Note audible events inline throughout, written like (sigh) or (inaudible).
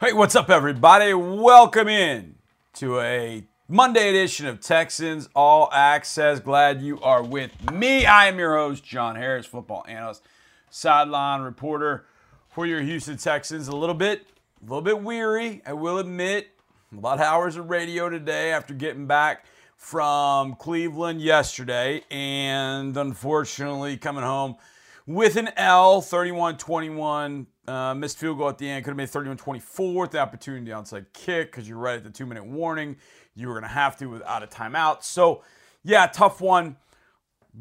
Hey, what's up, everybody? Welcome in to a Monday edition of Texans All Access. Glad you are with me. I am your host, John Harris, football analyst, sideline reporter for your Houston Texans. A little bit, a little bit weary, I will admit. A lot of hours of radio today after getting back from Cleveland yesterday, and unfortunately coming home with an L, 31-21. Uh, missed field goal at the end. Could have made 31-24 the opportunity onside kick because you're right at the two-minute warning. You were going to have to without a timeout. So, yeah, tough one.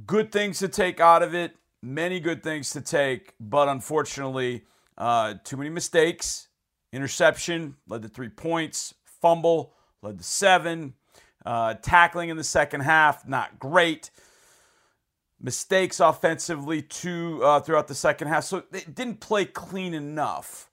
Good things to take out of it. Many good things to take, but unfortunately, uh, too many mistakes. Interception led to three points. Fumble led to seven. Uh, tackling in the second half, not great mistakes offensively too uh, throughout the second half. So they didn't play clean enough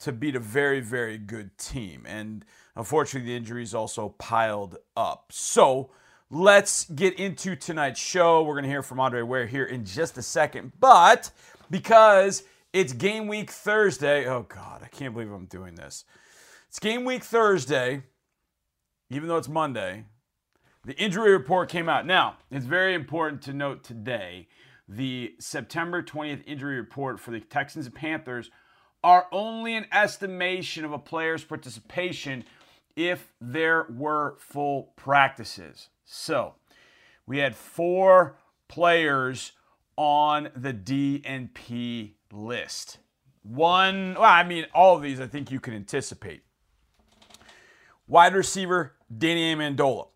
to beat a very, very good team. And unfortunately, the injuries also piled up. So let's get into tonight's show. We're going to hear from Andre Ware here in just a second. But because it's game week Thursday, oh God, I can't believe I'm doing this. It's game week Thursday, even though it's Monday. The injury report came out. Now, it's very important to note today the September 20th injury report for the Texans and Panthers are only an estimation of a player's participation if there were full practices. So, we had four players on the DNP list. One, well, I mean, all of these I think you can anticipate. Wide receiver, Danny Amendola.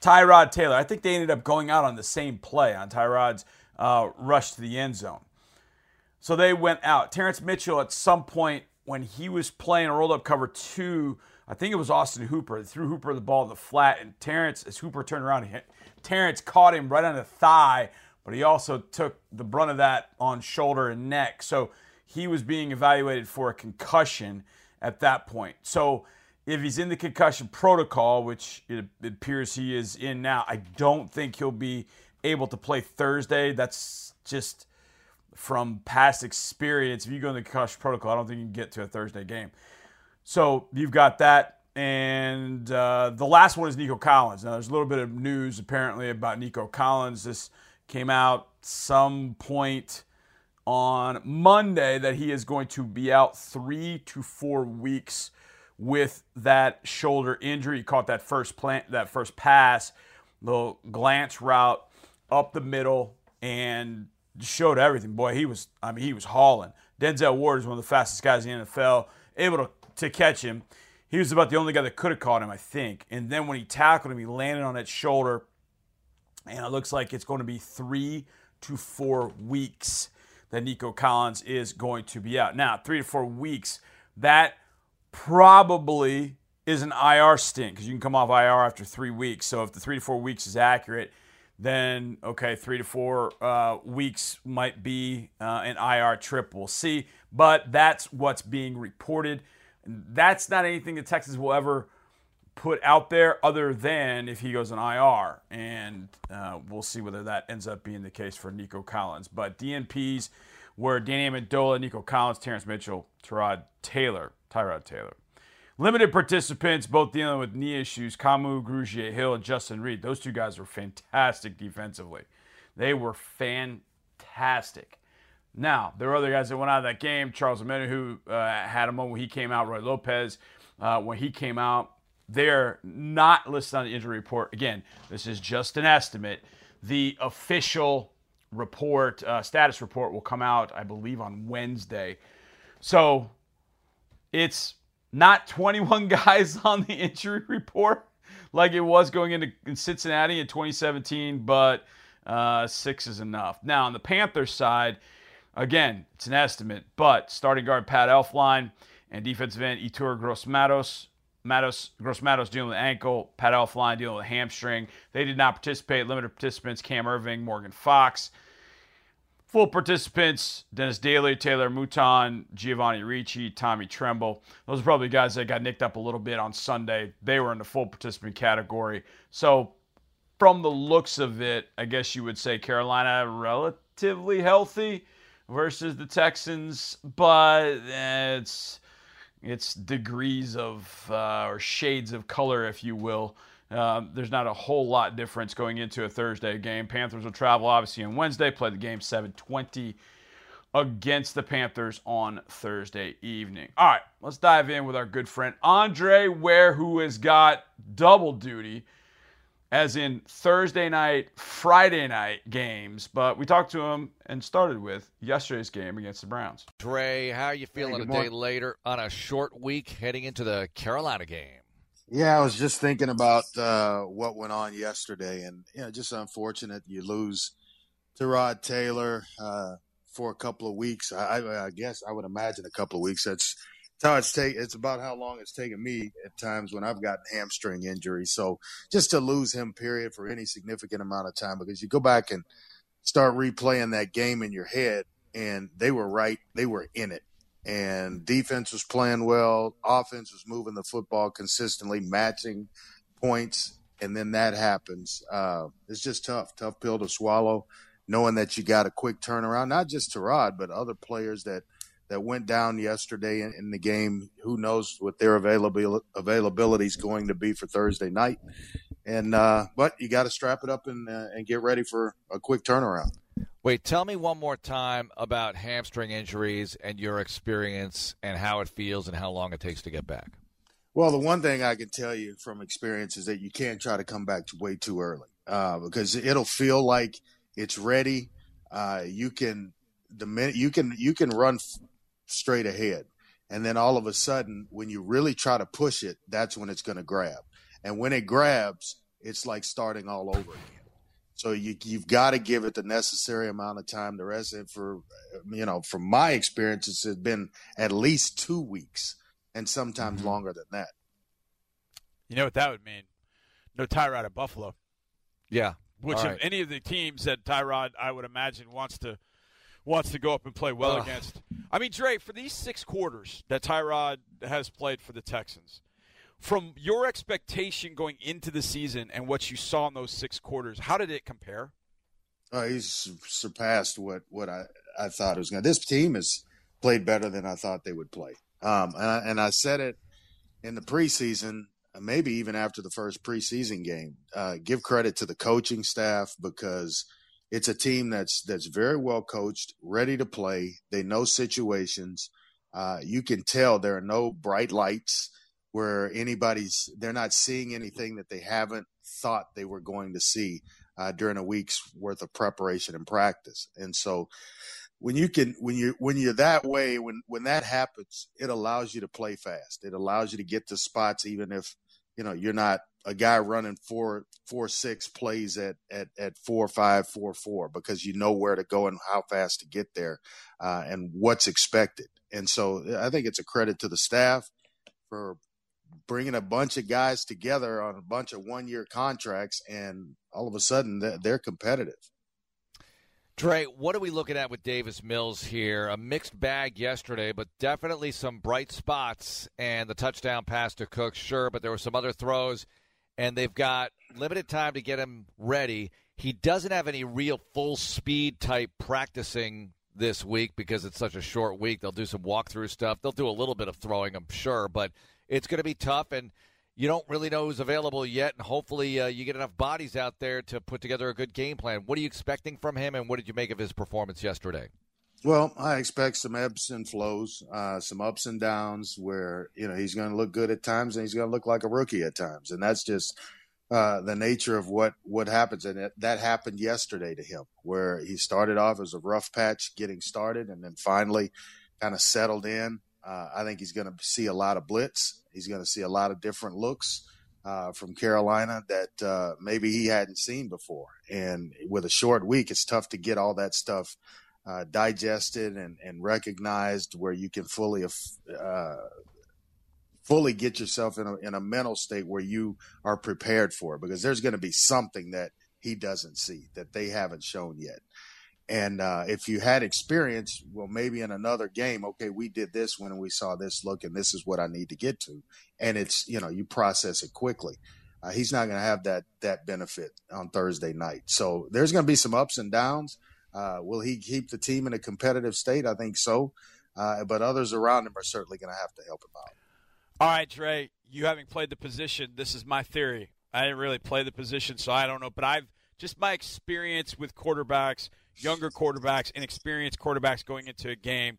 Tyrod Taylor. I think they ended up going out on the same play on Tyrod's uh, rush to the end zone. So they went out. Terrance Mitchell, at some point when he was playing a rolled up cover two, I think it was Austin Hooper, threw Hooper the ball in the flat, and Terrance, as Hooper turned around, hit, Terrance caught him right on the thigh, but he also took the brunt of that on shoulder and neck. So he was being evaluated for a concussion at that point. So if he's in the concussion protocol, which it, appears he is in now, I don't think he'll be able to play Thursday. That's just from past experience. If you go in the concussion protocol, I don't think you can get to a Thursday game. So you've got that. And uh, the last one is Nico Collins. Now, there's a little bit of news apparently about Nico Collins. This came out some point on Monday that he is going to be out three to four weeks with that shoulder injury. He caught that first plant, that first pass, little glance route up the middle, and showed everything. Boy, he was, I mean, he was hauling. Denzel Ward is one of the fastest guys in the NFL, able to, to catch him. He was about the only guy that could have caught him, I think. And then when he tackled him, he landed on that shoulder, and it looks like it's going to be three to four weeks that Nico Collins is going to be out. Now, three to four weeks, that probably is an IR stint because you can come off IR after three weeks. So if the three to four weeks is accurate, then okay, three to four uh, weeks might be uh, an IR trip. We'll see, but that's what's being reported. That's not anything that Texas will ever put out there, other than if he goes on IR, and uh, we'll see whether that ends up being the case for Nico Collins. But DNPs were Danny Amendola, Nico Collins, Terrance Mitchell, Tyrod Taylor. Tyrod Taylor. Limited participants, both dealing with knee issues. Kamu Grugier-Hill, and Justin Reid. Those two guys were fantastic defensively. They were fantastic. Now, there were other guys that went out of that game. Charles Omenihu, who uh, had a moment when he came out. Roy Lopez, uh, when he came out. They're not listed on the injury report. Again, this is just an estimate. The official report, uh, status report, will come out, I believe, on Wednesday. So it's not 21 (laughs) guys on the injury report like it was going into in Cincinnati in 2017, but uh, six is enough. Now, on the Panthers side, again, it's an estimate, but starting guard Pat Elflein and defensive end Yetur Gross-Matos, Gross-Matos dealing with ankle, Pat Elflein dealing with hamstring. They did not participate. Limited participants Cam Erving, Morgan Fox. Full participants Dennis Daley, Taylor Moton, Giovanni Ricci, Tommy Tremble. Those are probably guys that got nicked up a little bit on Sunday. They were in the full participant category. So, from the looks of it, I guess you would say Carolina relatively healthy versus the Texans, but it's it's degrees of uh, or shades of color, if you will. Uh, there's not a whole lot difference going into a Thursday game. Panthers will travel obviously on Wednesday, play the game 720 against the Panthers on Thursday evening. All right, let's dive in with our good friend Andre Ware, who has got double duty as in Thursday night, Friday night games. But we talked to him and started with yesterday's game against the Browns. Dre, how are you feeling hey, a day later on a short week heading into the Carolina game? Yeah, I was just thinking about uh, what went on yesterday, and you know, just unfortunate you lose Tyrod Taylor uh, for a couple of weeks. I, I, guess I would imagine a couple of weeks. That's how it's take. It's about how long it's taken me at times when I've gotten hamstring injuries. So just to lose him, period, for any significant amount of time, because you go back and start replaying that game in your head, and they were right. They were in it, and defense was playing well. Offense was moving the football consistently, matching points, and then that happens. Uh, it's just tough, tough pill to swallow, knowing that you got a quick turnaround. Not just Tyrod, but other players that that went down yesterday in, in the game. Who knows what their availability availability is going to be for Thursday night? And uh, but you got to strap it up and uh, and get ready for a quick turnaround. Wait, tell me one more time about hamstring injuries and your experience and how it feels and how long it takes to get back. Well, the one thing I can tell you from experience is that you can't try to come back way too early uh, because it'll feel like it's ready. Uh, you can the minute you can you can run straight ahead. And then all of a sudden, when you really try to push it, that's when it's going to grab. And when it grabs, it's like starting all over again. So you you've got to give it the necessary amount of time. The rest of it for you know, from my experience, it's been at least two weeks, and sometimes mm-hmm. longer than that. You know what that would mean? No Tyrod at Buffalo. Yeah. Which right. any of the teams that Tyrod, I would imagine, wants to wants to go up and play well Ugh. against. I mean, Dre, for these six quarters that Tyrod has played for the Texans, from your expectation going into the season and what you saw in those six quarters, how did it compare? Uh, he's surpassed what what I, I thought it was going. to. This team has played better than I thought they would play. Um, and, I, and I said it in the preseason, maybe even after the first preseason game. Uh, give credit to the coaching staff because – it's a team that's that's very well coached, ready to play. They know situations. Uh, you can tell there are no bright lights where anybody's they're not seeing anything that they haven't thought they were going to see uh, during a week's worth of preparation and practice. And so when you can when you when you're that way when when that happens, it allows you to play fast. It allows you to get to spots even if you know you're not a guy running four four six plays at at at four five four four because you know where to go and how fast to get there uh, and what's expected. And so I think it's a credit to the staff for bringing a bunch of guys together on a bunch of one year contracts, and all of a sudden they're competitive. Dre, what are we looking at with Davis Mills here? A mixed bag yesterday, but definitely some bright spots. And the touchdown pass to Cook, sure, but there were some other throws and they've got limited time to get him ready. He doesn't have any real full speed type practicing this week because it's such a short week. They'll do some walkthrough stuff. They'll do a little bit of throwing, I'm sure, but it's going to be tough and you don't really know who's available yet, and hopefully uh, you get enough bodies out there to put together a good game plan. What are you expecting from him, and what did you make of his performance yesterday? Well, I expect some ebbs and flows, uh, some ups and downs where, you know, he's going to look good at times and he's going to look like a rookie at times. And that's just uh, the nature of what, what happens. And it, that happened yesterday to him, where he started off as a rough patch getting started and then finally kind of settled in. Uh, I think he's going to see a lot of blitz. He's going to see a lot of different looks. Uh, from Carolina that uh, maybe he hadn't seen before. And with a short week, it's tough to get all that stuff uh, digested and, and recognized where you can fully uh, fully get yourself in a, in a mental state where you are prepared for it because there's going to be something that he doesn't see that they haven't shown yet. And uh, if you had experience, well, maybe in another game, okay, we did this when we saw this look, and this is what I need to get to. And it's you know you process it quickly. Uh, he's not going to have that that benefit on Thursday night. So there's going to be some ups and downs. Uh, will he keep the team in a competitive state? I think so. uh, but others around him are certainly going to have to help him out. All right, Dre, you having played the position, this is my theory. I didn't really play the position, so I don't know, but I've just my experience with quarterbacks, younger quarterbacks, inexperienced quarterbacks going into a game.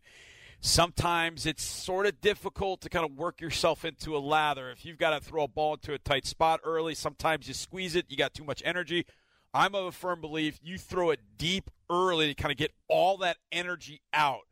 Sometimes it's sort of difficult to kind of work yourself into a lather. If you've got to throw a ball into a tight spot early, sometimes you squeeze it, you got too much energy. I'm of a firm belief you throw it deep early to kind of get all that energy out.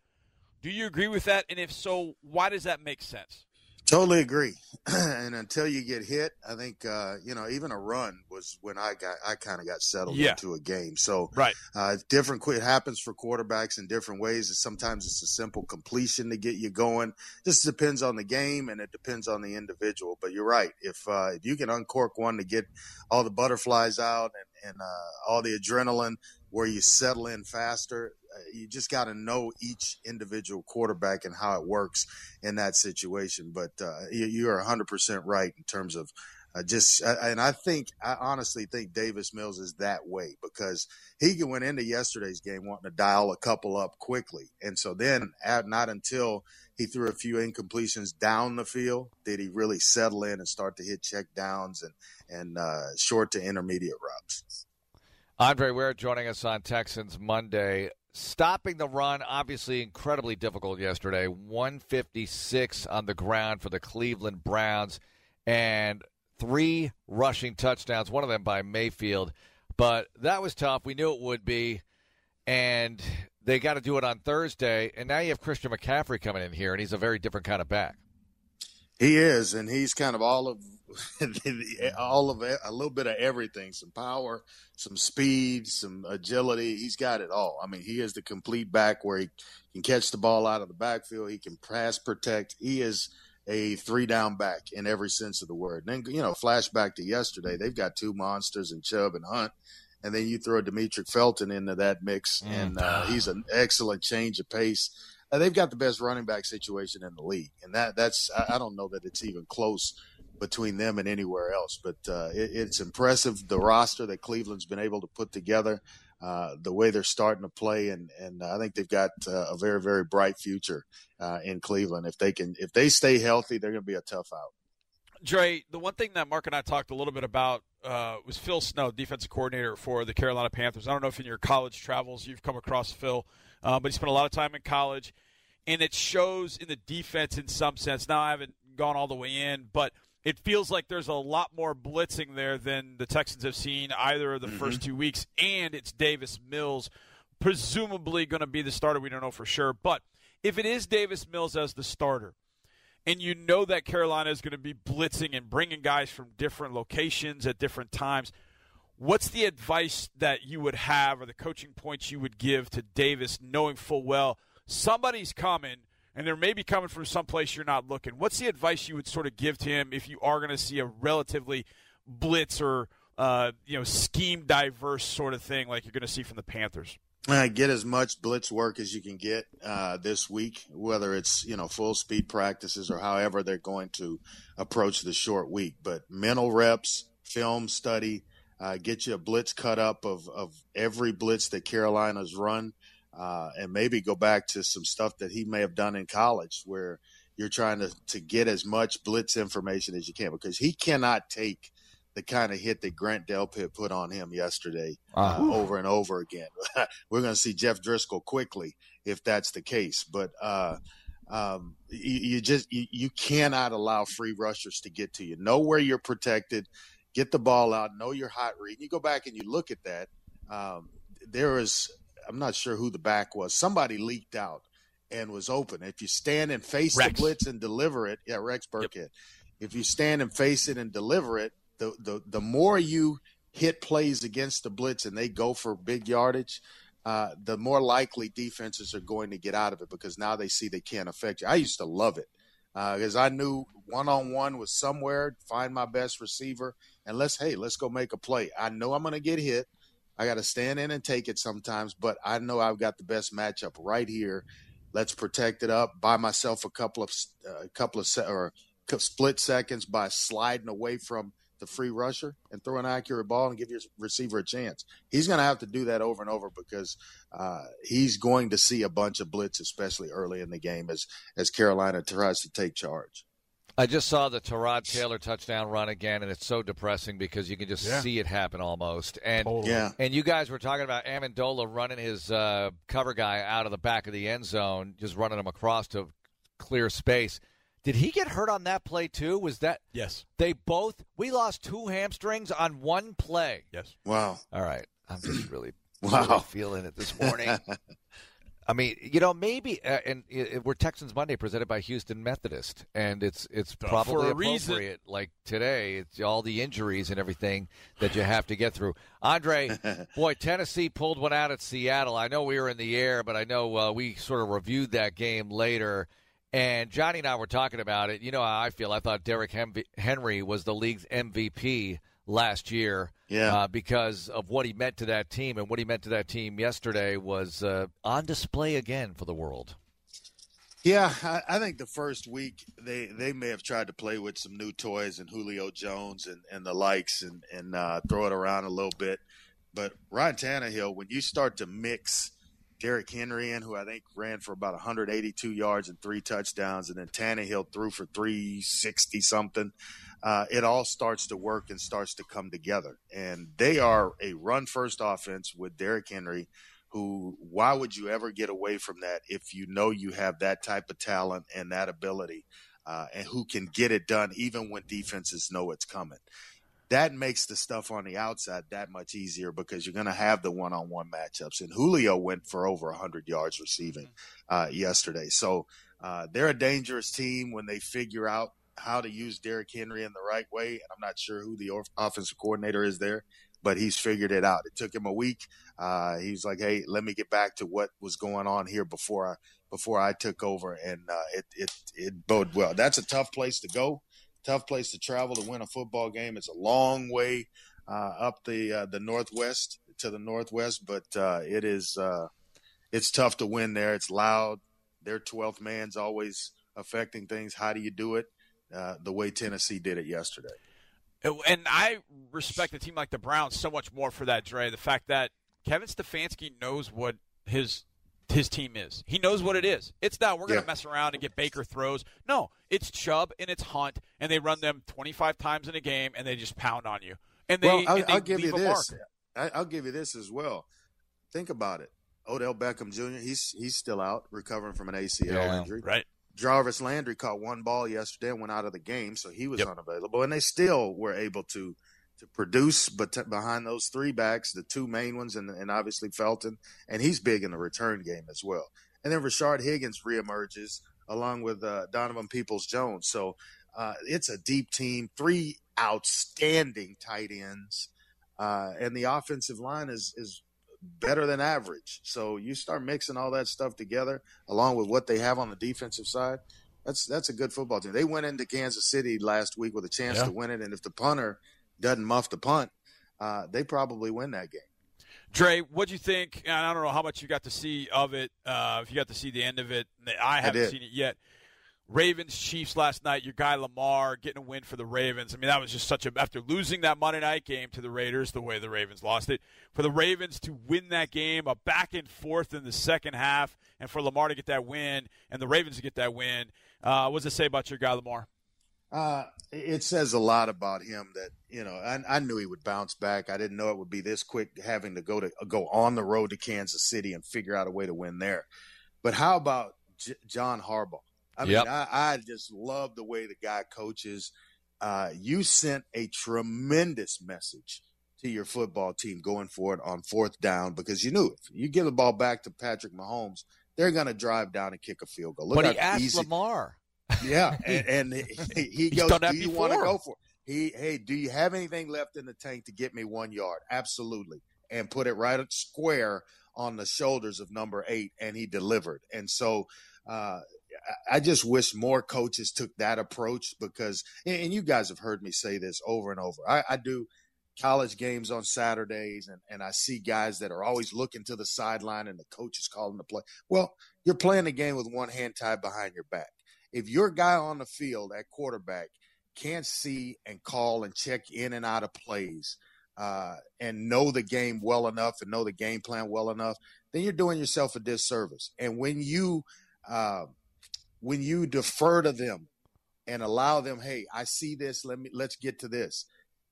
Do you agree with that? And if so, why does that make sense? Totally agree. (clears throat) and until you get hit, I think uh, you know even a run was when I got I kind of got settled yeah. into a game. So right, uh, different. It happens for quarterbacks in different ways. Sometimes it's a simple completion to get you going. This depends on the game and it depends on the individual. But you're right. If uh, if you can uncork one to get all the butterflies out and, and uh, all the adrenaline, where you settle in faster, you just got to know each individual quarterback and how it works in that situation. But uh, you, you, are 100% right in terms of uh, just, uh, and I think, I honestly think Davis Mills is that way because he went into yesterday's game wanting to dial a couple up quickly. And so then, not until he threw a few incompletions down the field did he really settle in and start to hit check downs and, and uh, short to intermediate routes. Andre Ware joining us on Texans Monday stopping the run obviously incredibly difficult yesterday. 156 on the ground for the cleveland browns and three rushing touchdowns one of them by mayfield. But that was tough. We knew it would be and they got to do it on thursday. And now you have christian mccaffrey coming in here and he's a very different kind of back he is and he's kind of all of (laughs) all of a little bit of everything, some power, some speed, some agility. He's got it all. I mean, he is the complete back where he can catch the ball out of the backfield. He can pass protect. He is a three down back in every sense of the word. And then, you know, flashback to yesterday, they've got two monsters in Chubb and Hunt. And then you throw Demetric Felton into that mix, mm. and uh, he's an excellent change of pace. They've got the best running back situation in the league, and that that's I, I don't know that it's even close between them and anywhere else. But uh, it, it's impressive the roster that Cleveland's been able to put together, uh, the way they're starting to play, and and I think they've got uh, a very very bright future uh, in Cleveland. If they can, if they stay healthy, they're going to be a tough out. Dre, the one thing that Mark and I talked a little bit about uh, was Phil Snow, defensive coordinator for the Carolina Panthers. I don't know if in your college travels you've come across Phil, uh, but he spent a lot of time in college, and it shows in the defense in some sense. Now I haven't gone all the way in, but – it feels like there's a lot more blitzing there than the Texans have seen either of the mm-hmm. first two weeks, and it's Davis Mills, presumably going to be the starter. We don't know for sure, but if it is Davis Mills as the starter, and you know that Carolina is going to be blitzing and bringing guys from different locations at different times, what's the advice that you would have or the coaching points you would give to Davis, knowing full well somebody's coming and they're maybe coming from someplace you're not looking. What's the advice you would sort of give to him if you are going to see a relatively blitz or uh, you know scheme diverse sort of thing like you're going to see from the Panthers? Uh, get as much blitz work as you can get uh, this week, whether it's you know full speed practices or however they're going to approach the short week. But mental reps, film study, uh, get you a blitz cut up of of every blitz that Carolina's run uh, and maybe go back to some stuff that he may have done in college where you're trying to, to get as much blitz information as you can because he cannot take the kind of hit that Grant Delpit put on him yesterday uh, uh, over and over again. (laughs) We're going to see Jeff Driskel quickly if that's the case, but uh, um, you, you, just you, you, cannot allow free rushers to get to you. Know where you're protected, get the ball out, know your hot read. You go back and you look at that. Um, there is I'm not sure who the back was. Somebody leaked out and was open. If you stand and face Rex. the blitz and deliver it, yeah, Rex Burkhead. Yep. If you stand and face it and deliver it, the the the more you hit plays against the blitz and they go for big yardage, uh, the more likely defenses are going to get out of it because now they see they can't affect you. I used to love it because uh, I knew one on one was somewhere, find my best receiver, and let's hey, let's go make a play. I know I'm going to get hit. I got to stand in and take it sometimes, but I know I've got the best matchup right here. Let's protect it up. Buy myself a couple of a uh, couple of se- or split seconds by sliding away from the free rusher and throw an accurate ball and give your receiver a chance. He's going to have to do that over and over because uh, he's going to see a bunch of blitz, especially early in the game as as Carolina tries to take charge. I just saw the Tyrod Taylor touchdown run again, and it's so depressing because you can just yeah. see it happen almost. And totally. yeah. and you guys were talking about Amendola running his uh, cover guy out of the back of the end zone, just running him across to clear space. Did he get hurt on that play too? Was that yes? They both. We lost two hamstrings on one play. Yes. Wow. All right. I'm just really, (clears throat) wow. really feeling it this morning. (laughs) I mean, you know, maybe, uh, and uh, we're Texans Monday presented by Houston Methodist, and it's it's probably appropriate. Reason. Like today, it's all the injuries and everything that you have to get through. Andre, (laughs) boy, Tennessee pulled one out at Seattle. I know we were in the air, but I know uh, we sort of reviewed that game later. And Johnny and I were talking about it. You know how I feel. I thought Derrick Henry was the league's MVP last year. Yeah. Uh, because of what he meant to that team, and what he meant to that team yesterday was uh, on display again for the world. Yeah, I, I, think the first week they, they may have tried to play with some new toys and Julio Jones and, and the likes and, and uh, throw it around a little bit. But Ryan Tannehill, when you start to mix Derrick Henry in, who I think ran for about 182 yards and three touchdowns, and then Tannehill threw for 360 something uh, it all starts to work and starts to come together. And they are a run first offense with Derrick Henry, who, why would you ever get away from that if you know you have that type of talent and that ability uh, and who can get it done even when defenses know it's coming? That makes the stuff on the outside that much easier because you're going to have the one on one matchups. And Julio went for over 100 yards receiving uh, yesterday. So uh, they're a dangerous team when they figure out how to use Derrick Henry in the right way. And I'm not sure who the offensive coordinator is there, but he's figured it out. It took him a week. Uh, he's like, hey, let me get back to what was going on here before I before I took over, and uh, it it it bode well. That's a tough place to go, tough place to travel to win a football game. It's a long way uh, up the uh, the northwest to the northwest, but uh, it is uh, it's tough to win there. It's loud. Their twelfth man's always affecting things. How do you do it? Uh, the way Tennessee did it yesterday. And I respect a team like the Browns so much more for that, Dre. The fact that Kevin Stefanski knows what his his team is. He knows what it is. It's not we're going to mess around and get Baker throws. No, it's Chubb and it's Hunt, and they run them 25 times in a game, and they just pound on you. And they, well, I'll, and they I'll give you this. I, I'll give you this as well. Think about it. Odell Beckham Jr. He's he's still out recovering from an ACL yeah, injury. Right. Jarvis Landry caught one ball yesterday and went out of the game, so he was yep. unavailable. And they still were able to to produce, but behind those three backs, the two main ones, and, and obviously Felton, and he's big in the return game as well. And then Rashard Higgins reemerges along with uh, Donovan Peoples Jones. So uh, it's a deep team, three outstanding tight ends, uh, and the offensive line is is better than average. So you start mixing all that stuff together, along with what they have on the defensive side. That's that's a good football team. They went into Kansas City last week with a chance yeah. to win it, and if the punter doesn't muff the punt, uh, they probably win that game. Dre, what do you think? I don't know how much you got to see of it. Uh, if you got to see the end of it, I haven't I seen it yet. Ravens Chiefs last night. Your guy Lamar getting a win for the Ravens. I mean, that was just such a after losing that Monday night game to the Raiders, the way the Ravens lost it. For the Ravens to win that game, a back and forth in the second half, and for Lamar to get that win, and the Ravens to get that win. Uh, what does it say about your guy Lamar? Uh, it says a lot about him that you know. I, I, knew he would bounce back. I didn't know it would be this quick, having to go to go on the road to Kansas City and figure out a way to win there. But how about J- John Harbaugh? I mean, I, I, just love the way the guy coaches. Uh, you sent a tremendous message to your football team going forward on fourth down because you knew if you give the ball back to Patrick Mahomes, they're going to drive down and kick a field goal. Look but he asked easy. Lamar. Yeah, (laughs) and, and he, he goes, "Do you want to go for it?" He, hey, do you have anything left in the tank to get me one yard? Absolutely, and put it right square on the shoulders of number eight, and he delivered. And so, uh, I just wish more coaches took that approach because, and you guys have heard me say this over and over. I, I do college games on Saturdays, and, and I see guys that are always looking to the sideline, and the coach is calling the play. Well, you're playing the game with one hand tied behind your back. If your guy on the field at quarterback can't see and call and check in and out of plays uh, and know the game well enough and know the game plan well enough, then you're doing yourself a disservice. And when you uh, when you defer to them and allow them, hey, I see this, let me let's get to this,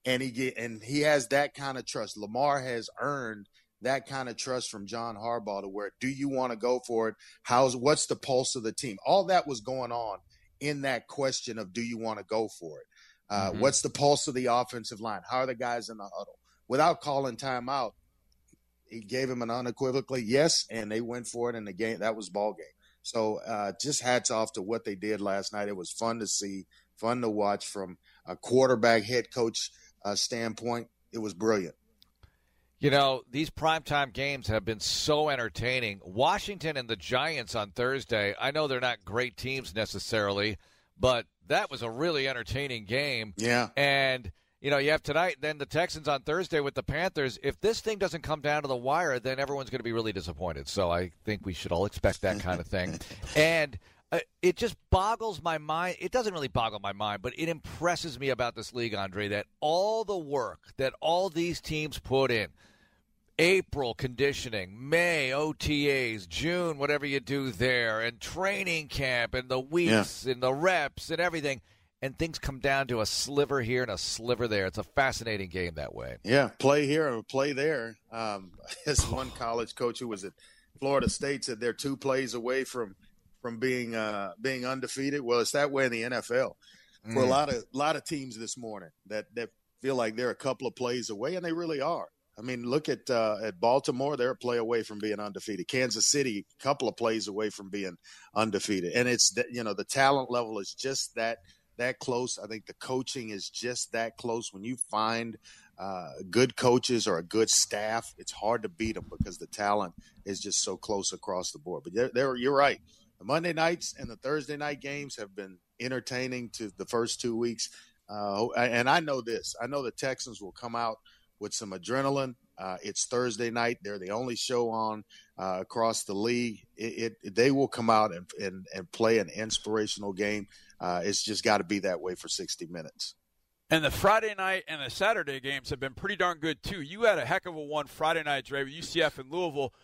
and he get and he has that kind of trust. Lamar has earned that kind of trust from John Harbaugh to where do you want to go for it? How's what's the pulse of the team? All that was going on in that question of do you want to go for it? Uh, mm-hmm. What's the pulse of the offensive line? How are the guys in the huddle? Without calling timeout, he gave him an unequivocally yes, and they went for it in the game. That was ball game. So uh, just hats off to what they did last night. It was fun to see, fun to watch from a quarterback head coach uh, standpoint. It was brilliant. You know, these primetime games have been so entertaining. Washington and the Giants on Thursday, I know they're not great teams necessarily, but that was a really entertaining game. Yeah. And, you know, you have tonight, then the Texans on Thursday with the Panthers. If this thing doesn't come down to the wire, then everyone's going to be really disappointed. So I think we should all expect that kind of thing. (laughs) and it just boggles my mind. It doesn't really boggle my mind, but it impresses me about this league, Andre, that all the work that all these teams put in April conditioning, May OTAs, June whatever you do there, and training camp and the weeks yeah. and the reps and everything. And things come down to a sliver here and a sliver there. It's a fascinating game that way. Yeah, play here or play there. Um, (laughs) as one college coach who was at Florida State said, they're two plays away from from being uh, being undefeated. Well, it's that way in the NFL for mm. a lot of lot of teams this morning that that feel like they're a couple of plays away, and they really are. I mean, look at uh, at Baltimore; they're a play away from being undefeated. Kansas City, a couple of plays away from being undefeated, and it's the, you know the talent level is just that that close. I think the coaching is just that close. When you find uh, good coaches or a good staff, it's hard to beat them because the talent is just so close across the board. But they're, they're, you're right. The Monday nights and the Thursday night games have been entertaining to the first two weeks. Uh, and I know this. I know the Texans will come out with some adrenaline. Uh, it's Thursday night. They're the only show on uh, across the league. It, it, they will come out and, and, and play an inspirational game. Uh, it's just got to be that way for 60 minutes. And the Friday night and the Saturday games have been pretty darn good too. You had a heck of a one Friday night, Dre, with UCF and Louisville.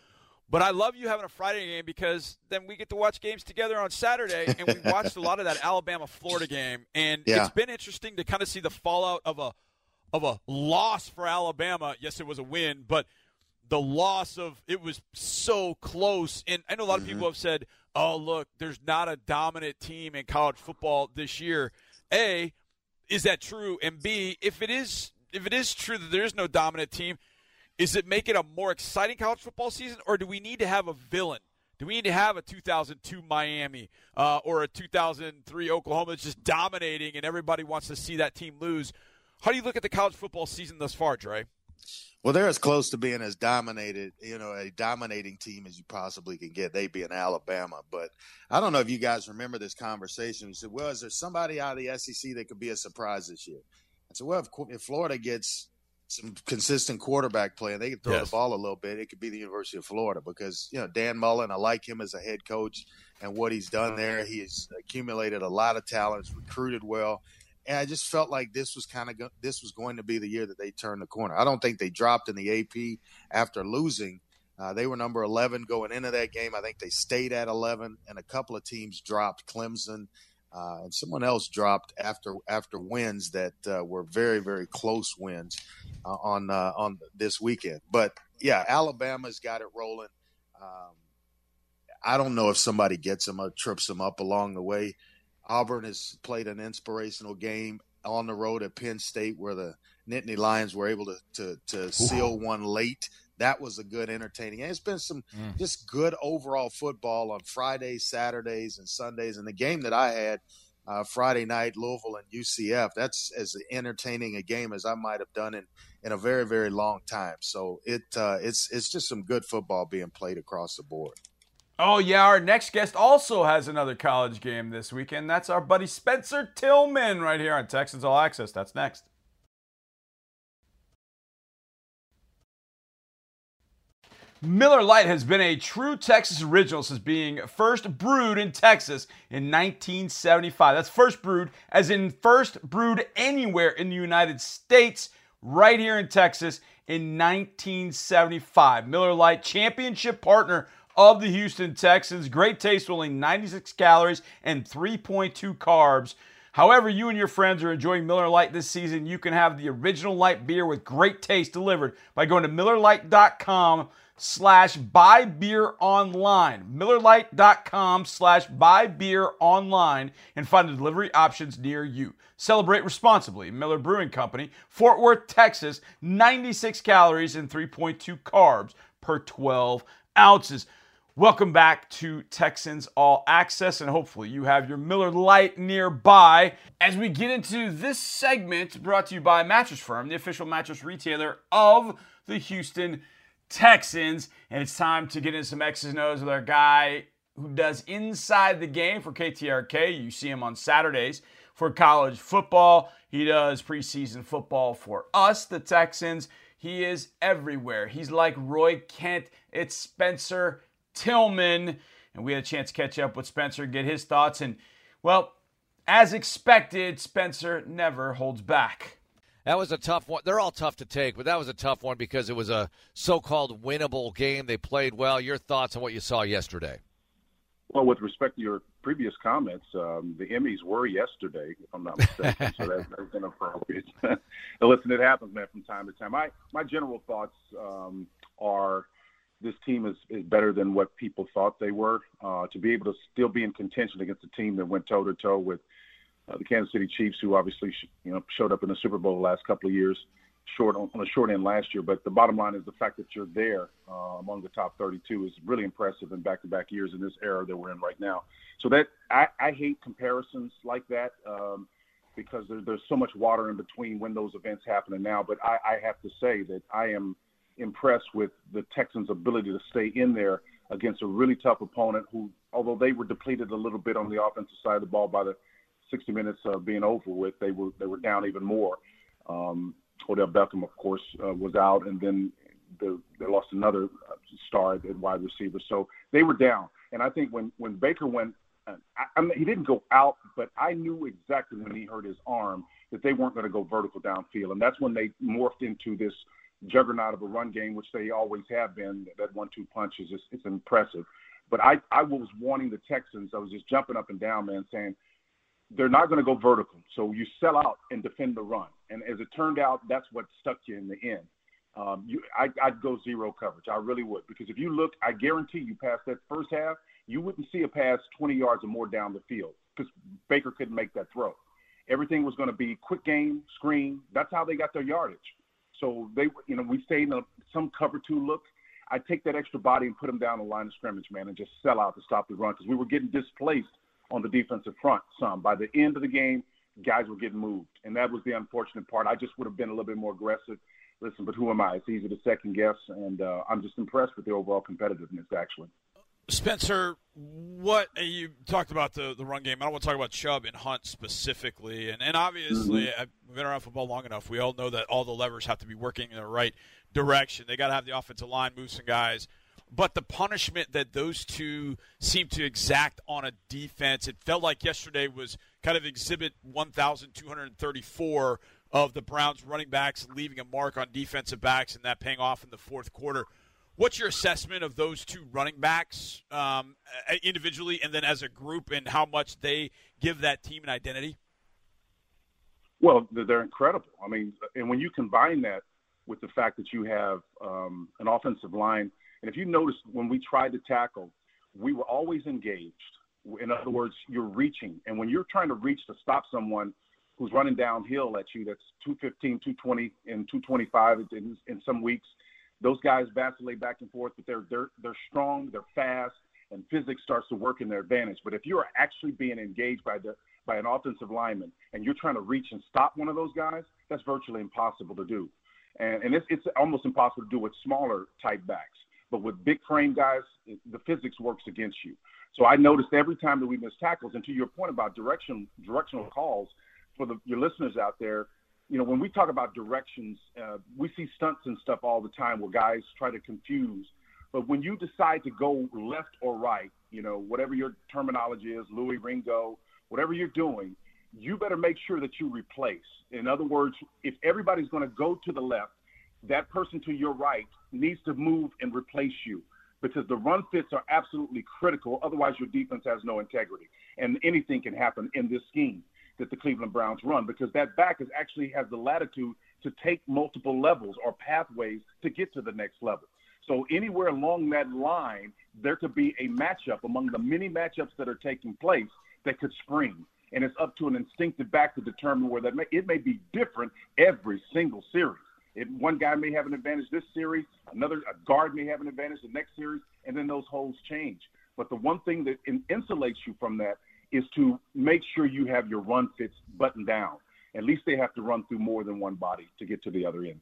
But I love you having a Friday game because then we get to watch games together on Saturday, (laughs) and we watched a lot of that Alabama Florida game, and yeah. it's been interesting to kind of see the fallout of a of a loss for Alabama. Yes, it was a win, but the loss of it was so close. And I know a lot of people mm-hmm. have said, "Oh, look, there's not a dominant team in college football this year." A, is that true? And B, if it is if it is true that there is no dominant team, is it make it a more exciting college football season, or do we need to have a villain? Do we need to have a 2002 Miami uh, or a 2003 Oklahoma that's just dominating and everybody wants to see that team lose? How do you look at the college football season thus far, Dre? Well, they're as close to being as dominated, you know, a dominating team as you possibly can get. They'd be being Alabama, but I don't know if you guys remember this conversation. We said, "Well, is there somebody out of the SEC that could be a surprise this year?" I said, "Well, if, if Florida gets some consistent quarterback play and they can throw yes. the ball a little bit, it could be the University of Florida because, you know, Dan Mullen, I like him as a head coach and what he's done there. He has accumulated a lot of talents, recruited well. And I just felt like this was kind of go- this was going to be the year that they turned the corner. I don't think they dropped in the AP after losing. Uh, they were number 11 going into that game. I think they stayed at 11, and a couple of teams dropped. Clemson uh, and someone else dropped after after wins that uh, were very very close wins uh, on uh, on this weekend. But yeah, Alabama's got it rolling. Um, I don't know if somebody gets them or trips them up along the way. Auburn has played an inspirational game on the road at Penn State where the Nittany Lions were able to to, to seal one late that was a good entertaining. And it's been some mm. just good overall football on Fridays, Saturdays, and Sundays. And the game that I had uh, Friday night, Louisville and UCF, that's as entertaining a game as I might have done in, in a very, very long time. So it uh, it's it's just some good football being played across the board. Oh yeah, our next guest also has another college game this weekend. That's our buddy Spencer Tillman right here on Texans All Access. That's next. Miller Lite has been a true Texas original since being first brewed in Texas in 1975. That's first brewed, as in first brewed anywhere in the United States, right here in Texas in 1975. Miller Lite, championship partner of the Houston Texans. Great taste, only 96 calories and 3.2 carbs. However, you and your friends are enjoying Miller Lite this season, you can have the original light beer with great taste delivered by going to MillerLite.com slash buy beer online. MillerLite.com slash buy beer online and find the delivery options near you. Celebrate responsibly. Miller Brewing Company, Fort Worth, Texas, 96 calories and 3.2 carbs per 12 ounces. Welcome back to Texans All Access, and hopefully you have your Miller Lite nearby. As we get into this segment, brought to you by Mattress Firm, the official mattress retailer of the Houston Texans, and it's time to get in some X's and O's with our guy who does Inside the Game for KTRK. You see him on Saturdays for college football. He does preseason football for us, the Texans. He is everywhere. He's like Roy Kent. It's Spencer Tillman. And we had a chance to catch up with Spencer, get his thoughts. And, well, as expected, Spencer never holds back. That was a tough one. They're all tough to take, but that was a tough one because it was a so called winnable game. They played well. Your thoughts on what you saw yesterday? Well, with respect to your previous comments, um, the Emmys were yesterday, if I'm not mistaken, so that's, that's inappropriate. (laughs) listen, it happens, man, from time to time. My my general thoughts um, are this team is, is better than what people thought they were. Uh, to be able to still be in contention against a team that went toe to toe with uh, the Kansas City Chiefs, who obviously sh- you know showed up in the Super Bowl the last couple of years, short on, on a short end last year. But the bottom line is the fact that you're there uh, among the top 32 is really impressive in back-to-back years in this era that we're in right now. So that I, I hate comparisons like that. Um, because there, there's so much water in between when those events happen and now. But I, I have to say that I am impressed with the Texans' ability to stay in there against a really tough opponent who, although they were depleted a little bit on the offensive side of the ball by the 60 minutes uh, being over with, they were they were down even more. Um, Odell Beckham, of course, uh, was out, and then the, they lost another uh, star at wide receiver. So they were down. And I think when when Baker went, uh, I, I mean, he didn't go out, but I knew exactly when he hurt his arm that they weren't going to go vertical downfield, and that's when they morphed into this juggernaut of a run game, which they always have been. That one-two punch is just it's impressive. But I I was warning the Texans. I was just jumping up and down, man, saying they're not going to go vertical. So you sell out and defend the run. And as it turned out, that's what stuck you in the end. Um, you, I, I'd go zero coverage. I really would because if you look, I guarantee you, past that first half, you wouldn't see a pass 20 yards or more down the field because Baker couldn't make that throw. Everything was going to be quick game, screen. That's how they got their yardage. So they, you know, we stayed in a, some cover two look. I take that extra body and put them down the line of scrimmage, man, and just sell out to stop the run because we were getting displaced on the defensive front some. By the end of the game, guys were getting moved, and that was the unfortunate part. I just would have been a little bit more aggressive. Listen, but who am I? It's easy to second guess, and uh, I'm just impressed with the overall competitiveness, actually. Spencer, what you talked about the, the run game. I don't want to talk about Chubb and Hunt specifically, and and obviously mm-hmm. I've been around football long enough. We all know that all the levers have to be working in the right direction. They got to have the offensive line move some guys, but the punishment that those two seem to exact on a defense, it felt like yesterday was kind of exhibit 1,234 of the Browns running backs leaving a mark on defensive backs, and that paying off in the fourth quarter. What's your assessment of those two running backs um, individually and then as a group, and how much they give that team an identity? Well, they're incredible. I mean, and when you combine that with the fact that you have um, an offensive line, and if you notice when we tried to tackle, we were always engaged. In other words, you're reaching, and when you're trying to reach to stop someone who's running downhill at you, that's 215, 220, and 225 in, in some weeks – those guys vacillate back and forth, but they're they're they're strong, they're fast, and physics starts to work in their advantage. But if you are actually being engaged by the by an offensive lineman and you're trying to reach and stop one of those guys, that's virtually impossible to do. And and it's it's almost impossible to do with smaller type backs. But with big frame guys, the physics works against you. So I noticed every time that we miss tackles, and to your point about direction directional calls, for the, your listeners out there, you know, when we talk about directions, uh, we see stunts and stuff all the time where guys try to confuse But when you decide to go left or right, you know, whatever your terminology is, Louis, Ringo, whatever you're doing, you better make sure that you replace. In other words, if everybody's going to go to the left, that person to your right needs to move and replace you because the run fits are absolutely critical. Otherwise, your defense has no integrity, and anything can happen in this scheme that the Cleveland Browns run because that back is actually has the latitude to take multiple levels or pathways to get to the next level. So anywhere along that line, there could be a matchup among the many matchups that are taking place that could spring. And it's up to an instinctive back to determine where that may, it may be different every single series. It, one guy may have an advantage this series, another a guard may have an advantage the next series, and then those holes change. But the one thing that in, insulates you from that is to make sure you have your run fits buttoned down. At least they have to run through more than one body to get to the other end.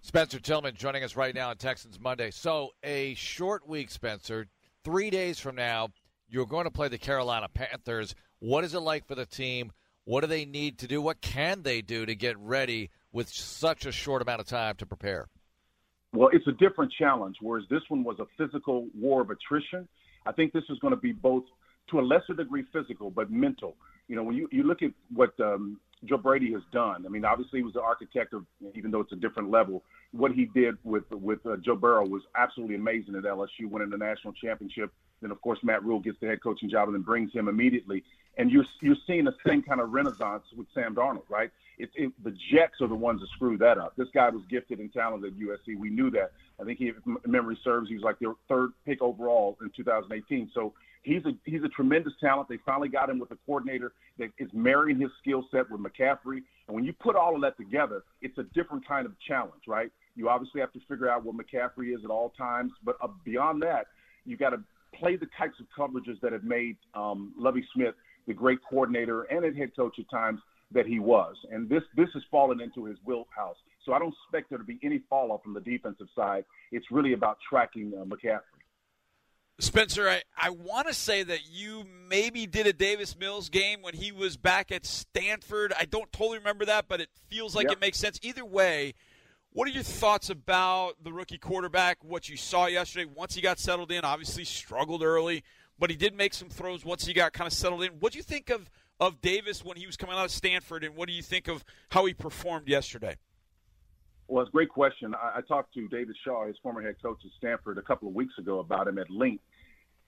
Spencer Tillman joining us right now on Texans Monday. So, a short week, Spencer. Three days from now, you're going to play the Carolina Panthers. What is it like for the team? What do they need to do? What can they do to get ready with such a short amount of time to prepare? Well, it's a different challenge. Whereas this one was a physical war of attrition, I think this is going to be both to a lesser degree physical, but mental. You know, when you, you look at what um, Joe Brady has done, I mean, obviously he was the architect of, even though it's a different level, what he did with with uh, Joe Burrow was absolutely amazing at LSU, winning the national championship. Then, of course, Matt Rhule gets the head coaching job and then brings him immediately. And you're you're seeing the same kind of renaissance with Sam Darnold, right? It, it, the Jets are the ones that screwed that up. This guy was gifted and talented at USC. We knew that. I think he, if memory serves, he was like their third pick overall in 2018. So he's a he's a tremendous talent. They finally got him with a coordinator that is marrying his skill set with McCaffrey. And when you put all of that together, it's a different kind of challenge, right? You obviously have to figure out what McCaffrey is at all times, but uh, beyond that, you've got to play the types of coverages that have made um, Lovie Smith the great coordinator and head coach at times that he was. And this this has fallen into his wheelhouse. So I don't expect there to be any fall off from the defensive side. It's really about tracking uh, McCaffrey. Spencer, I, I want to say that you maybe did a Davis Mills game when he was back at Stanford. I don't totally remember that, but it feels like yep. it makes sense. Either way, what are your thoughts about the rookie quarterback, what you saw yesterday once he got settled in? Obviously, struggled early, but he did make some throws once he got kind of settled in. What do you think of, of Davis when he was coming out of Stanford, and what do you think of how he performed yesterday? Well, it's a great question. I, I talked to David Shaw, his former head coach at Stanford, a couple of weeks ago about him at length.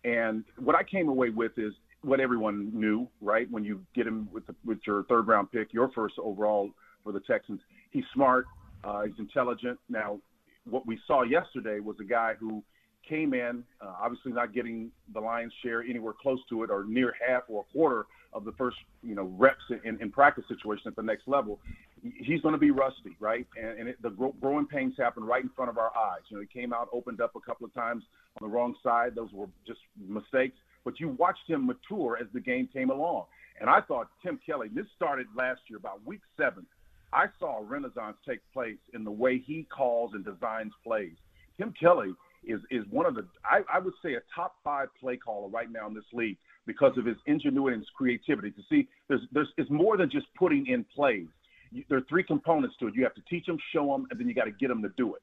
And what I came away with is what everyone knew, right? When you get him with the, with your third round pick, your first overall for the Texans, he's smart, uh, he's intelligent. Now, what we saw yesterday was a guy who came in, uh, obviously not getting the lion's share anywhere close to it or near half or a quarter of the first, you know, reps in, in practice situation at the next level. He's going to be rusty, right? And, and it, the growing pains happen right in front of our eyes. You know, he came out, opened up a couple of times on the wrong side. Those were just mistakes. But you watched him mature as the game came along. And I thought Tim Kelly, this started last year, about week seven. I saw a renaissance take place in the way he calls and designs plays. Tim Kelly is is one of the I, I would say a top five play caller right now in this league because of his ingenuity and his creativity. To see there's there's it's more than just putting in plays. You, there are three components to it. You have to teach them, show them, and then you got to get them to do it.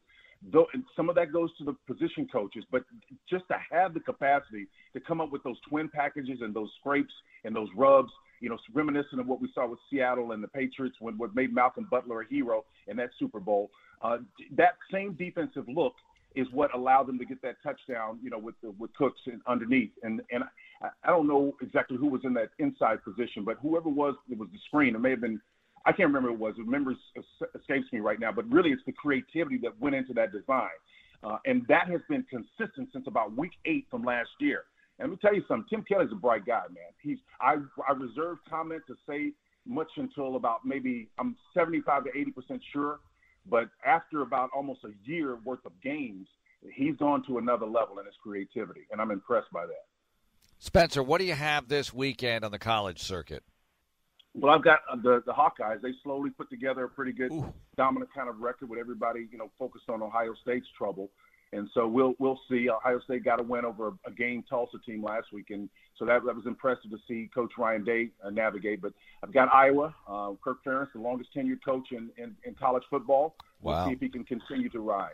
Though and some of that goes to the position coaches, but just to have the capacity to come up with those twin packages and those scrapes and those rubs, you know, reminiscent of what we saw with Seattle and the Patriots when what made Malcolm Butler a hero in that Super Bowl. Uh, that same defensive look is what allowed them to get that touchdown, you know, with the, with Cooks underneath. And and I, I don't know exactly who was in that inside position, but whoever was, it was the screen. It may have been, I can't remember who it was. The memory escapes me right now. But really, it's the creativity that went into that design, uh, and that has been consistent since about week eight from last year. And let me tell you something. Tim Kelly's a bright guy, man. He's I I reserve comment to say much until about maybe I'm 75 to 80 percent sure but after about almost a year worth of games, he's gone to another level in his creativity, and I'm impressed by that. Spencer, what do you have this weekend on the college circuit? Well, I've got uh, the the Hawkeyes. They slowly put together a pretty good Ooh. dominant kind of record with everybody, you know, focused on Ohio State's trouble. And so we'll we'll see. Ohio State got a win over a, game Tulsa team last week, and so that, that was impressive to see Coach Ryan Day uh, navigate. But I've got Iowa, uh, Kirk Ferentz, the longest tenured coach in, in, in college football. We'll wow. see if he can continue to rise.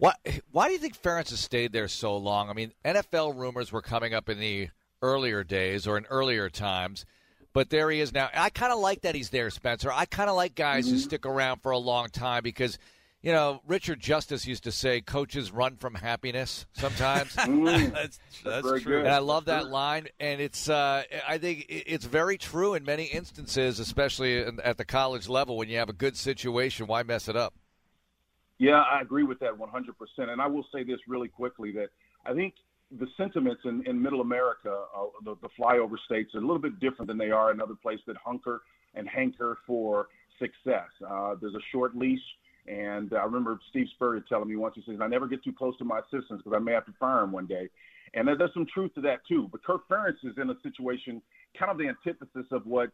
Why, why do you think Ferentz has stayed there so long? I mean, NFL rumors were coming up in the earlier days or in earlier times, but there he is now. I kind of like that he's there, Spencer. I kind of like guys mm-hmm. who stick around for a long time because – you know, Richard Justice used to say, "Coaches run from happiness." Sometimes (laughs) mm, that's that's Very true, good. and I love that line. And it's, uh, I think it's very true in many instances, especially at the college level. When you have a good situation, why mess it up? Yeah, I agree with that 100%. And I will say this really quickly that I think the sentiments in, in Middle America, uh, the, the flyover states, are a little bit different than they are in other places that hunker and hanker for success. Uh, there's a short leash and I remember Steve Spurrier telling me once, he says, I never get too close to my assistants because I may have to fire him one day. And there's some truth to that too. But Kirk Ferentz is in a situation, kind of the antithesis of what,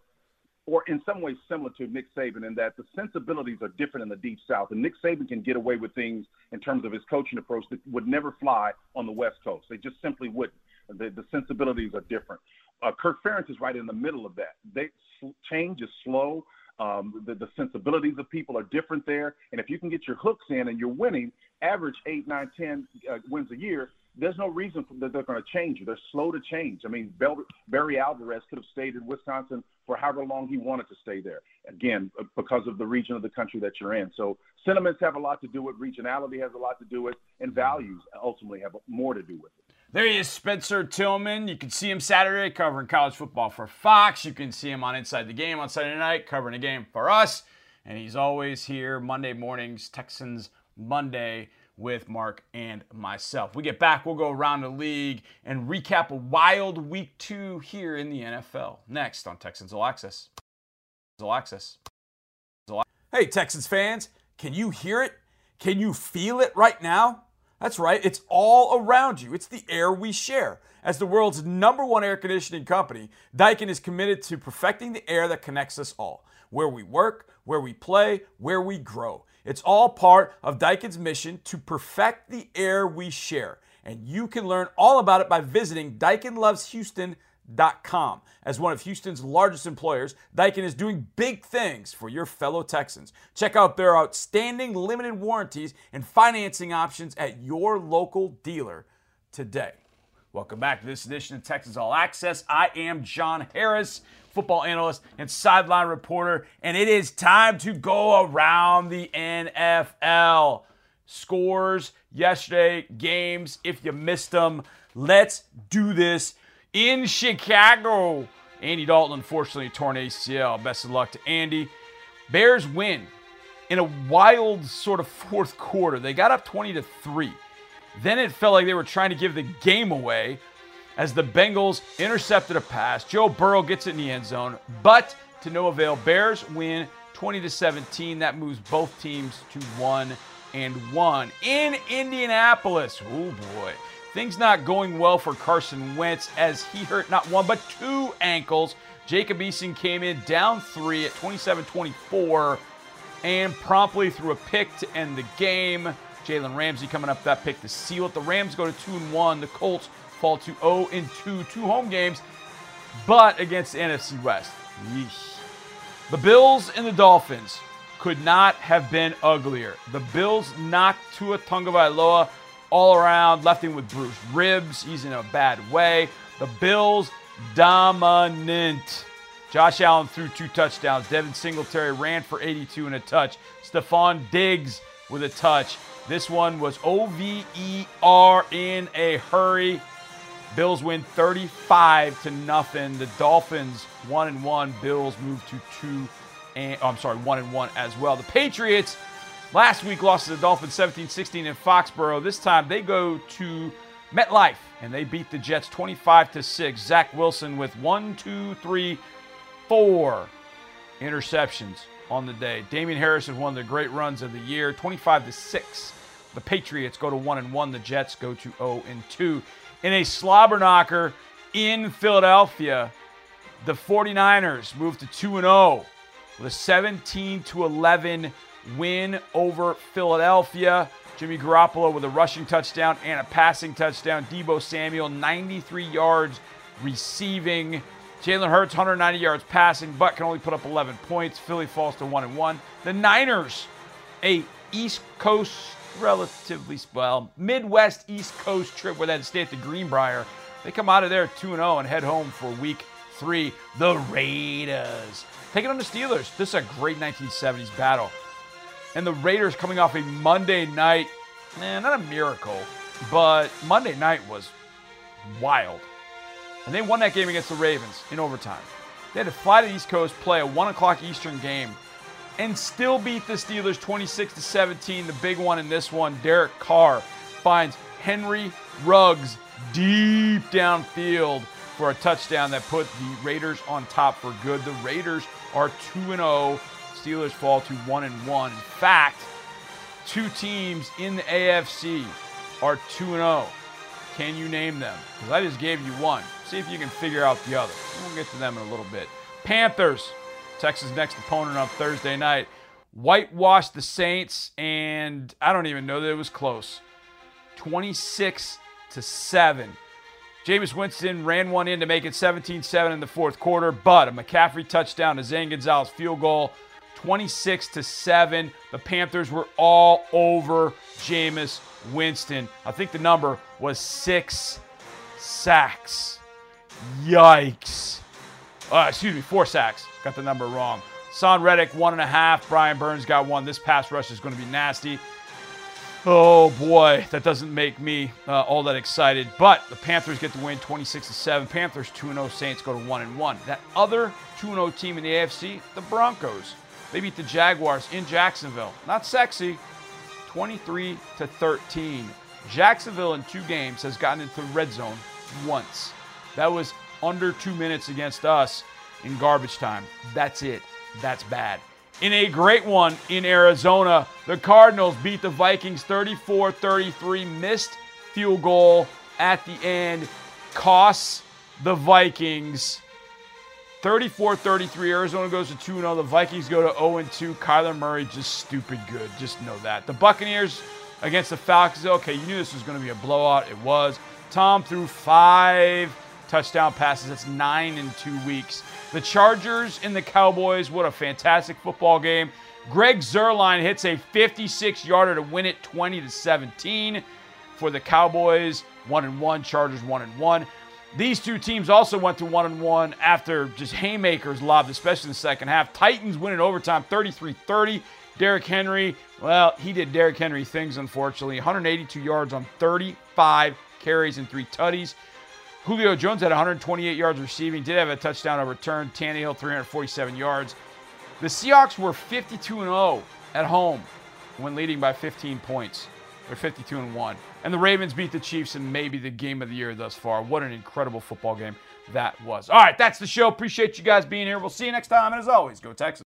or in some ways similar to Nick Saban, in that the sensibilities are different in the Deep South. And Nick Saban can get away with things in terms of his coaching approach that would never fly on the West Coast. They just simply wouldn't. The, the sensibilities are different. Uh, Kirk Ferentz is right in the middle of that. They, change is slow. Um, the, the sensibilities of people are different there. And if you can get your hooks in and you're winning, average eight, nine, ten uh, wins a year, there's no reason that they're going to change. They're slow to change. I mean, Barry Alvarez could have stayed in Wisconsin for however long he wanted to stay there. Again, because of the region of the country that you're in. So sentiments have a lot to do with regionality has a lot to do with, and values ultimately have more to do with it. There he is, Spencer Tillman. You can see him Saturday covering college football for Fox. You can see him on Inside the Game on Sunday night covering a game for us. And he's always here Monday mornings, Texans Monday with Mark and myself. We get back, we'll go around the league and recap a wild week two here in the NFL. Next on Texans All Access. All Access. Hey, Texans fans, can you hear it? Can you feel it right now? That's right, it's all around you. It's the air we share. As the world's number one air conditioning company, Daikin is committed to perfecting the air that connects us all. Where we work, where we play, where we grow. It's all part of Daikin's mission to perfect the air we share. And you can learn all about it by visiting DaikinLovesHouston.com Daikin.com. As one of Houston's largest employers, Daikin is doing big things for your fellow Texans. Check out their outstanding limited warranties and financing options at your local dealer today. Welcome back to this edition of Texans All Access. I am John Harris, football analyst and sideline reporter, and it is time to go around the NFL. Scores yesterday, games, if you missed them. Let's do this in Chicago. Andy Dalton, unfortunately, torn ACL. Best of luck to Andy. Bears win in a wild sort of fourth quarter. They got up 20 to 3. Then it felt like they were trying to give the game away as the Bengals intercepted a pass. Joe Burrow gets it in the end zone, but to no avail. Bears win 20 to 17. That moves both teams to 1 and 1 in Indianapolis. Oh boy. Things not going well for Carson Wentz as he hurt not one but two ankles. Jacob Eason came in down three at 27 24 and promptly threw a pick to end the game. Jalen Ramsey coming up that pick to seal it. The Rams go to 2 and 1. The Colts fall to 0 and 2, two home games, but against the NFC West. Yeesh. The Bills and the Dolphins could not have been uglier. The Bills knocked Tua Tagovailoa all around, left him with bruised ribs. He's in a bad way. The Bills dominant. Josh Allen threw two touchdowns. Devin Singletary ran for 82 and a touch. Stefon Diggs with a touch. This one was OVER in a hurry. Bills win 35 to nothing. The Dolphins one and one. Bills move to two and oh, I'm sorry, one and one as well. The Patriots Last week lost to the Dolphins 17-16 in Foxborough. This time they go to MetLife and they beat the Jets 25 to 6. Zach Wilson with one, two, three, four interceptions on the day. Damien Harris has one of the great runs of the year, 25 to 6. The Patriots go to 1 and 1. The Jets go to 0 and 2. In a slobber knocker in Philadelphia, the 49ers move to 2 and 0 with a 17 to 11 win over Philadelphia. Jimmy Garoppolo with a rushing touchdown and a passing touchdown. Deebo Samuel, 93 yards receiving. Jalen Hurts, 190 yards passing, but can only put up 11 points. Philly falls to 1 and 1. The Niners, a East Coast relatively well Midwest East Coast trip where they had to stay at the Greenbrier. They come out of there 2 0 and head home for week three. The Raiders taking on the Steelers. This is a great 1970s battle. And the Raiders coming off a Monday night, man, not a miracle, but Monday night was wild. And they won that game against the Ravens in overtime. They had to fly to the East Coast, play a 1 o'clock Eastern game, and still beat the Steelers 26 to 17. The big one in this one, Derek Carr finds Henry Ruggs deep downfield for a touchdown that put the Raiders on top for good. The Raiders are 2 0. Steelers fall to 1 and 1. In fact, two teams in the AFC are 2 and 0. Can you name them? Because I just gave you one. See if you can figure out the other. We'll get to them in a little bit. Panthers, Texas' next opponent on Thursday night, whitewashed the Saints, and I don't even know that it was close. 26 to 7. Jameis Winston ran one in to make it 17 7 in the fourth quarter, but a McCaffrey touchdown, a Zane Gonzalez field goal, 26 to 7. The Panthers were all over Jameis Winston. I think the number was six sacks. Yikes. Uh, excuse me, four sacks. Got the number wrong. Haason Reddick, one and a half. Brian Burns got one. This pass rush is going to be nasty. Oh boy, that doesn't make me uh, all that excited. But the Panthers get the win, 26 to seven. Panthers 2 0. Saints go to one and one. That other 2 0 team in the AFC, the Broncos. They beat the Jaguars in Jacksonville. Not sexy. 23 to 13. Jacksonville in two games has gotten into the red zone once. That was under two minutes against us in garbage time. That's it. That's bad. In a great one in Arizona, the Cardinals beat the Vikings 34 33. Missed field goal at the end costs the Vikings 34 33. Arizona goes to 2 0. The Vikings go to 0 2. Kyler Murray just stupid good. Just know that. The Buccaneers against the Falcons. Okay, you knew this was going to be a blowout. It was. Tom threw five touchdown passes. That's nine in two weeks. The Chargers and the Cowboys. What a fantastic football game. Greg Zuerlein hits a 56 yarder to win it 20 to 17 for the Cowboys. One and one. Chargers one and one. These two teams also went to one and one after just haymakers lobbed, especially in the second half. Titans win in overtime 33 30. Derrick Henry, well, he did Derrick Henry things, unfortunately. 182 yards on 35 carries and three tutties. Julio Jones had 128 yards receiving, did have a touchdown on return. Tannehill, 347 yards. The Seahawks were 52 0 at home when leading by 15 points. They're 52 and 1. And the Ravens beat the Chiefs in maybe the game of the year thus far. What an incredible football game that was. All right, that's the show. Appreciate you guys being here. We'll see you next time. And as always, go Texans.